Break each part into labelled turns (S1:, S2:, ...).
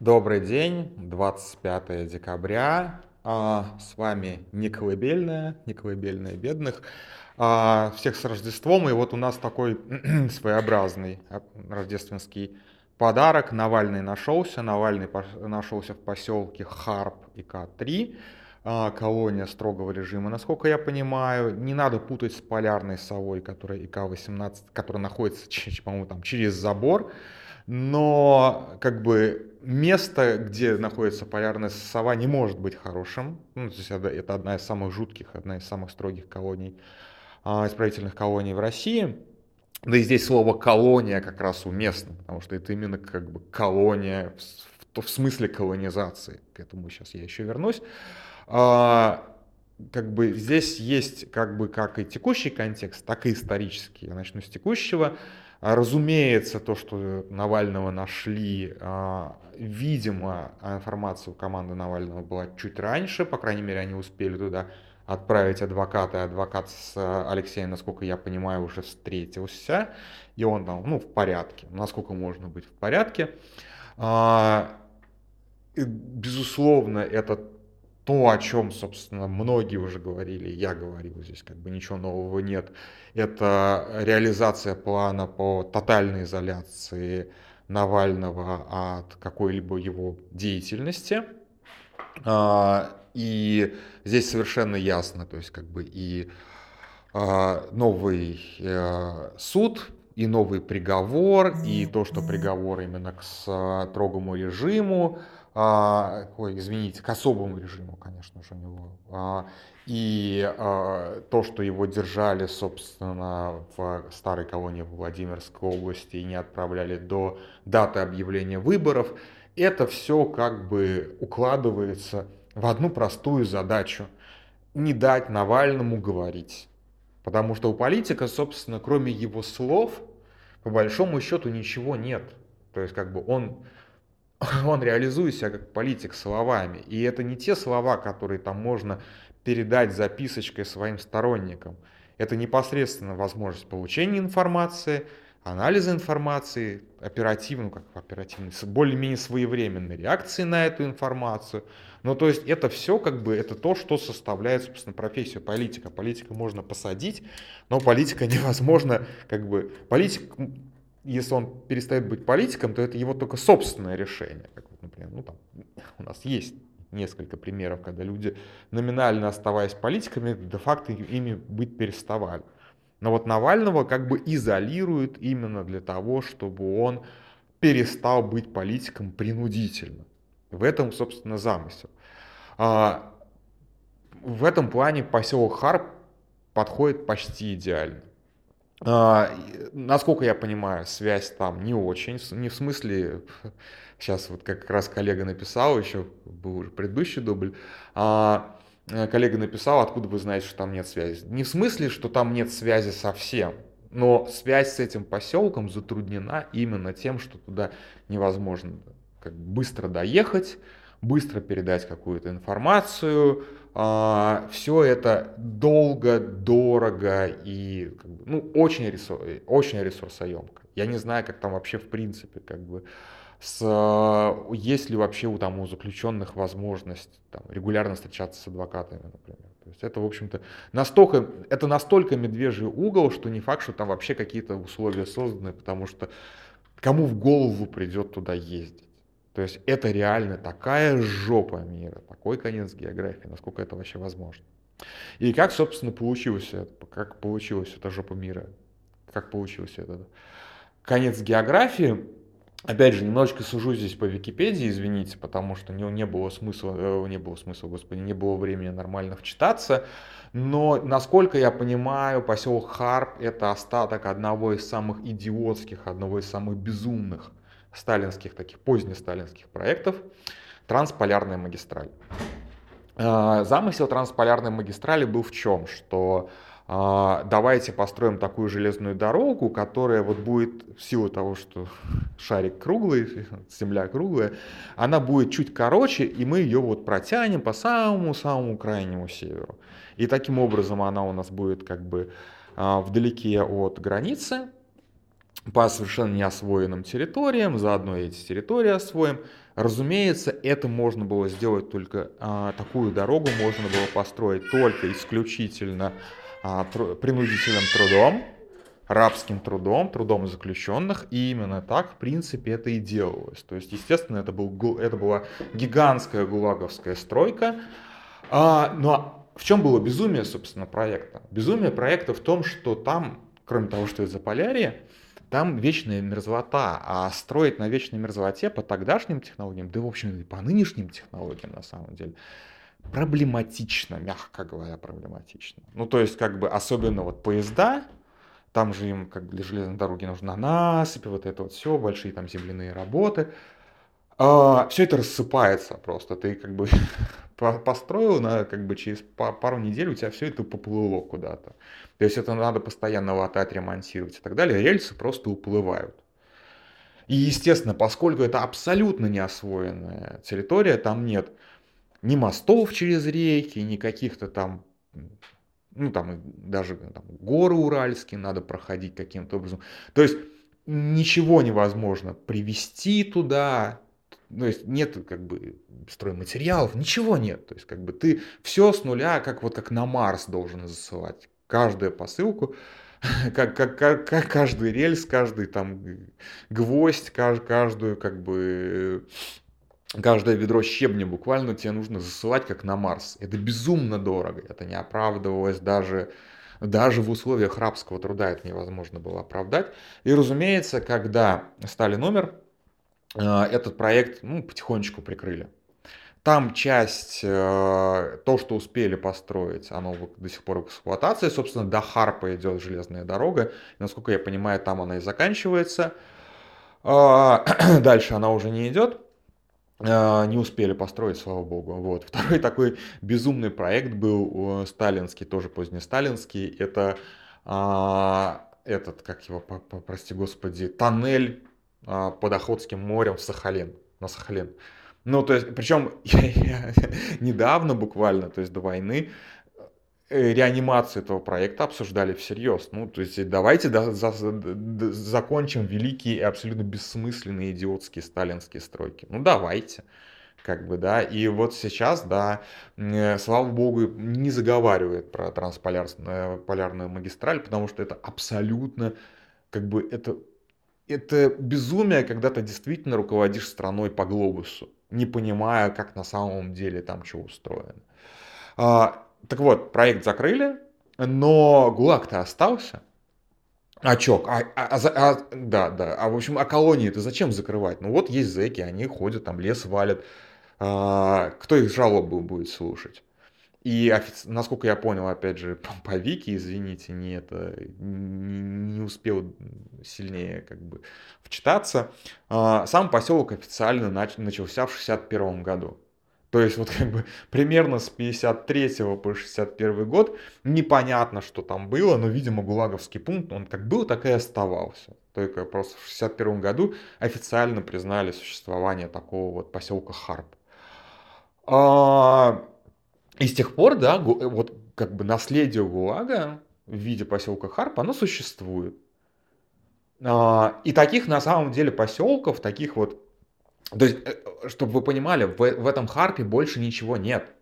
S1: Добрый день, 25 декабря. А, с вами не колыбельная, не колыбельная бедных. А, всех с Рождеством. И вот у нас такой своеобразный а, рождественский подарок. Навальный нашелся. Навальный нашелся в поселке Харп и К3. Колония строгого режима, насколько я понимаю. Не надо путать с полярной совой, которая ИК-18, которая находится, по-моему, там через забор но как бы место, где находится полярная сова, не может быть хорошим. Ну, то есть это, это одна из самых жутких, одна из самых строгих колоний, а, исправительных колоний в России. Да и здесь слово колония как раз уместно, потому что это именно как бы колония в, в, в смысле колонизации. К этому сейчас я еще вернусь. А, как бы здесь есть как бы как и текущий контекст, так и исторический. Я начну с текущего. А, разумеется, то, что Навального нашли, а, видимо, информация у команды Навального была чуть раньше, по крайней мере, они успели туда отправить адвоката, адвокат с Алексеем, насколько я понимаю, уже встретился, и он там, ну, в порядке, насколько можно быть в порядке. А, безусловно, это то, о чем, собственно, многие уже говорили, я говорил, здесь как бы ничего нового нет, это реализация плана по тотальной изоляции Навального от какой-либо его деятельности. А, и здесь совершенно ясно, то есть как бы и а, новый э, суд, и новый приговор, и то, что приговор именно к строгому режиму, а, ой, извините, к особому режиму, конечно же, у него. А, и а, то, что его держали, собственно, в старой колонии в Владимирской области и не отправляли до даты объявления выборов, это все как бы укладывается в одну простую задачу – не дать Навальному говорить. Потому что у политика, собственно, кроме его слов, по большому счету ничего нет. То есть как бы он он реализует себя как политик словами. И это не те слова, которые там можно передать записочкой своим сторонникам. Это непосредственно возможность получения информации, анализа информации, оперативно, как оперативной, более-менее своевременной реакции на эту информацию. Ну, то есть это все как бы, это то, что составляет, собственно, профессию политика. Политика можно посадить, но политика невозможно, как бы, политик если он перестает быть политиком, то это его только собственное решение. Как вот, например, ну, там, у нас есть несколько примеров, когда люди, номинально оставаясь политиками, де-факто ими быть переставали. Но вот Навального как бы изолируют именно для того, чтобы он перестал быть политиком принудительно. В этом, собственно, замысел. А, в этом плане поселок Харп подходит почти идеально. А, насколько я понимаю, связь там не очень, не в смысле, сейчас вот как раз коллега написал, еще был уже предыдущий дубль, а, коллега написал, откуда вы знаете, что там нет связи. Не в смысле, что там нет связи совсем, но связь с этим поселком затруднена именно тем, что туда невозможно как быстро доехать, быстро передать какую-то информацию, а, все это долго, дорого и как бы, ну, очень, ресурс, очень ресурсоемко. Я не знаю, как там вообще в принципе, как бы, с, есть ли вообще у, там, у заключенных возможность там, регулярно встречаться с адвокатами, например. То есть это, в общем-то, настолько, это настолько медвежий угол, что не факт, что там вообще какие-то условия созданы, потому что кому в голову придет туда ездить. То есть это реально такая жопа мира, такой конец географии, насколько это вообще возможно. И как, собственно, получилось это, как получилось эта жопа мира, как получилось это конец географии. Опять же, немножечко сужу здесь по Википедии, извините, потому что не, не было смысла, э, не было смысла, господи, не было времени нормально вчитаться. Но, насколько я понимаю, поселок Харп – это остаток одного из самых идиотских, одного из самых безумных сталинских, таких поздних сталинских проектов, трансполярная магистраль. А, замысел трансполярной магистрали был в чем? Что давайте построим такую железную дорогу, которая вот будет в силу того, что шарик круглый, земля круглая, она будет чуть короче, и мы ее вот протянем по самому-самому крайнему северу. И таким образом она у нас будет как бы а, вдалеке от границы, по совершенно неосвоенным территориям, заодно эти территории освоим. Разумеется, это можно было сделать только, а, такую дорогу можно было построить только исключительно а, принудительным трудом, рабским трудом, трудом заключенных, и именно так, в принципе, это и делалось. То есть, естественно, это, был, это была гигантская гулаговская стройка, а, но ну, а в чем было безумие, собственно, проекта? Безумие проекта в том, что там, кроме того, что это Заполярье, там вечная мерзлота, а строить на вечной мерзлоте по тогдашним технологиям, да, в общем, и по нынешним технологиям, на самом деле, проблематично, мягко говоря, проблематично. Ну, то есть, как бы, особенно вот поезда, там же им, как бы, для железной дороги нужна насыпь, вот это вот все, большие там земляные работы. А, все это рассыпается просто. Ты, как бы, построил, на, как бы через пару недель у тебя все это поплыло куда-то. То есть это надо постоянно латать, ремонтировать и так далее. Рельсы просто уплывают. И, естественно, поскольку это абсолютно неосвоенная территория, там нет ни мостов через реки, ни каких-то там, ну там даже там, горы уральские надо проходить каким-то образом. То есть ничего невозможно привести туда, то есть нет как бы стройматериалов, ничего нет. То есть как бы ты все с нуля, как вот как на Марс должен засылать. Каждую посылку, как, как, как, как каждый рельс, каждый там гвоздь, каждую как бы каждое ведро щебня буквально тебе нужно засылать как на Марс. Это безумно дорого. Это не оправдывалось даже даже в условиях рабского труда это невозможно было оправдать. И, разумеется, когда Сталин умер, Э, этот проект ну, потихонечку прикрыли. Там часть, э, то, что успели построить, оно до сих пор в эксплуатации. Собственно, до Харпа идет железная дорога. насколько я понимаю, там она и заканчивается. А, дальше она уже не идет. Э, не успели построить, слава богу. Вот. Второй такой безумный проект был сталинский, тоже позднесталинский. Это а, этот, как его, прости господи, тоннель а, под Охотским морем в Сахалин, на Сахалин. Ну, то есть, причем недавно буквально, то есть до войны, э, реанимацию этого проекта обсуждали всерьез. Ну, то есть давайте до, за, до, закончим великие и абсолютно бессмысленные идиотские сталинские стройки. Ну, давайте. Как бы, да, и вот сейчас, да, э, слава богу, не заговаривает про трансполярную полярную магистраль, потому что это абсолютно, как бы, это это безумие, когда ты действительно руководишь страной по глобусу, не понимая, как на самом деле там что устроено. Так вот, проект закрыли, но ГУЛАГ-то остался. А чё? А, а, а, а, да, да. А в общем, а колонии-то зачем закрывать? Ну вот есть зэки, они ходят, там лес валят. А, кто их жалобы будет слушать? И насколько я понял, опять же, по, Вики, извините, не это не, не успел сильнее как бы вчитаться. А, сам поселок официально нач, начался в 61 году. То есть вот как бы примерно с 53 по 61 год непонятно, что там было, но, видимо, Гулаговский пункт, он как был, так и оставался. Только просто в 61 году официально признали существование такого вот поселка Харп. А, и с тех пор, да, вот как бы наследие ГУЛАГа в виде поселка Харп, оно существует. А, и таких на самом деле поселков, таких вот, то есть, э, чтобы вы понимали, в, в этом Харпе больше ничего нет.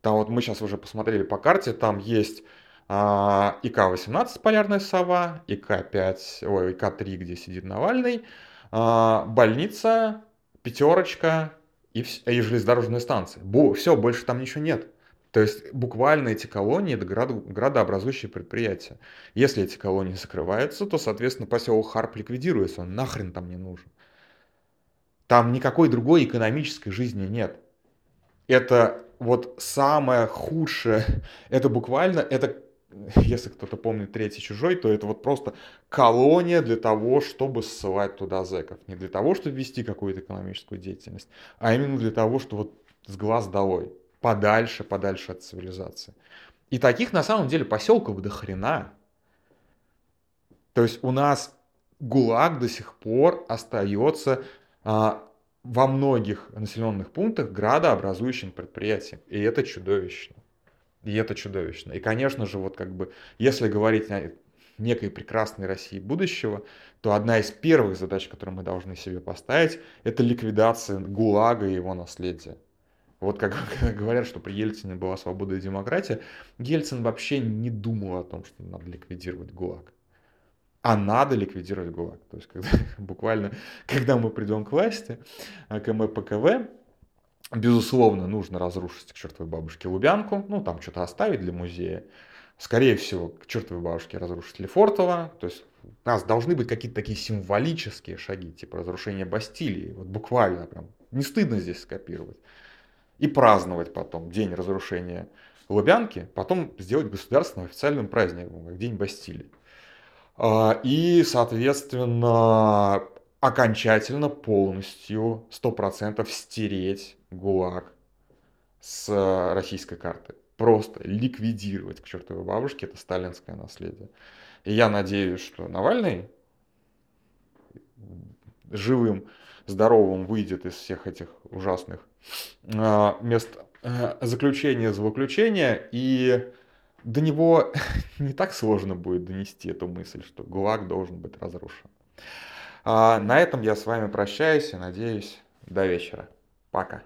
S1: Там вот мы сейчас уже посмотрели по карте, там есть а, ИК-18 полярная сова, ИК-5, ой, ИК-3, где сидит Навальный, а, больница, пятерочка, и, и железнодорожная станция. Бо, все, больше там ничего нет. То есть буквально эти колонии это градообразующие предприятия. Если эти колонии закрываются, то, соответственно, поселок Харп ликвидируется, он нахрен там не нужен. Там никакой другой экономической жизни нет. Это вот самое худшее, это буквально, это если кто-то помнит третий чужой, то это вот просто колония для того, чтобы ссылать туда зэков. Не для того, чтобы вести какую-то экономическую деятельность, а именно для того, чтобы вот с глаз долой, подальше, подальше от цивилизации. И таких на самом деле поселков до хрена. То есть у нас ГУЛАГ до сих пор остается во многих населенных пунктах градообразующим предприятием. И это чудовищно. И это чудовищно. И, конечно же, вот как бы, если говорить некой прекрасной России будущего, то одна из первых задач, которую мы должны себе поставить, это ликвидация ГУЛАГа и его наследия. Вот как говорят, что при Ельцине была свобода и демократия, Ельцин вообще не думал о том, что надо ликвидировать ГУЛАГ. А надо ликвидировать ГУЛАГ. То есть когда, буквально, когда мы придем к власти, а, к МПКВ, безусловно, нужно разрушить к чертовой бабушке Лубянку, ну там что-то оставить для музея. Скорее всего, к чертовой бабушке разрушить Лефортово. То есть у нас должны быть какие-то такие символические шаги, типа разрушения Бастилии. Вот буквально прям. Не стыдно здесь скопировать и праздновать потом день разрушения Лубянки, потом сделать государственным официальным праздником, как День Бастилии. А, и, соответственно, окончательно, полностью, 100% стереть ГУЛАГ с российской карты. Просто ликвидировать к чертовой бабушке это сталинское наследие. И я надеюсь, что Навальный живым, здоровым выйдет из всех этих ужасных а, мест э, заключения, злоключения, и до него не так сложно будет донести эту мысль, что ГУЛАГ должен быть разрушен. А, на этом я с вами прощаюсь и надеюсь, до вечера. Пока.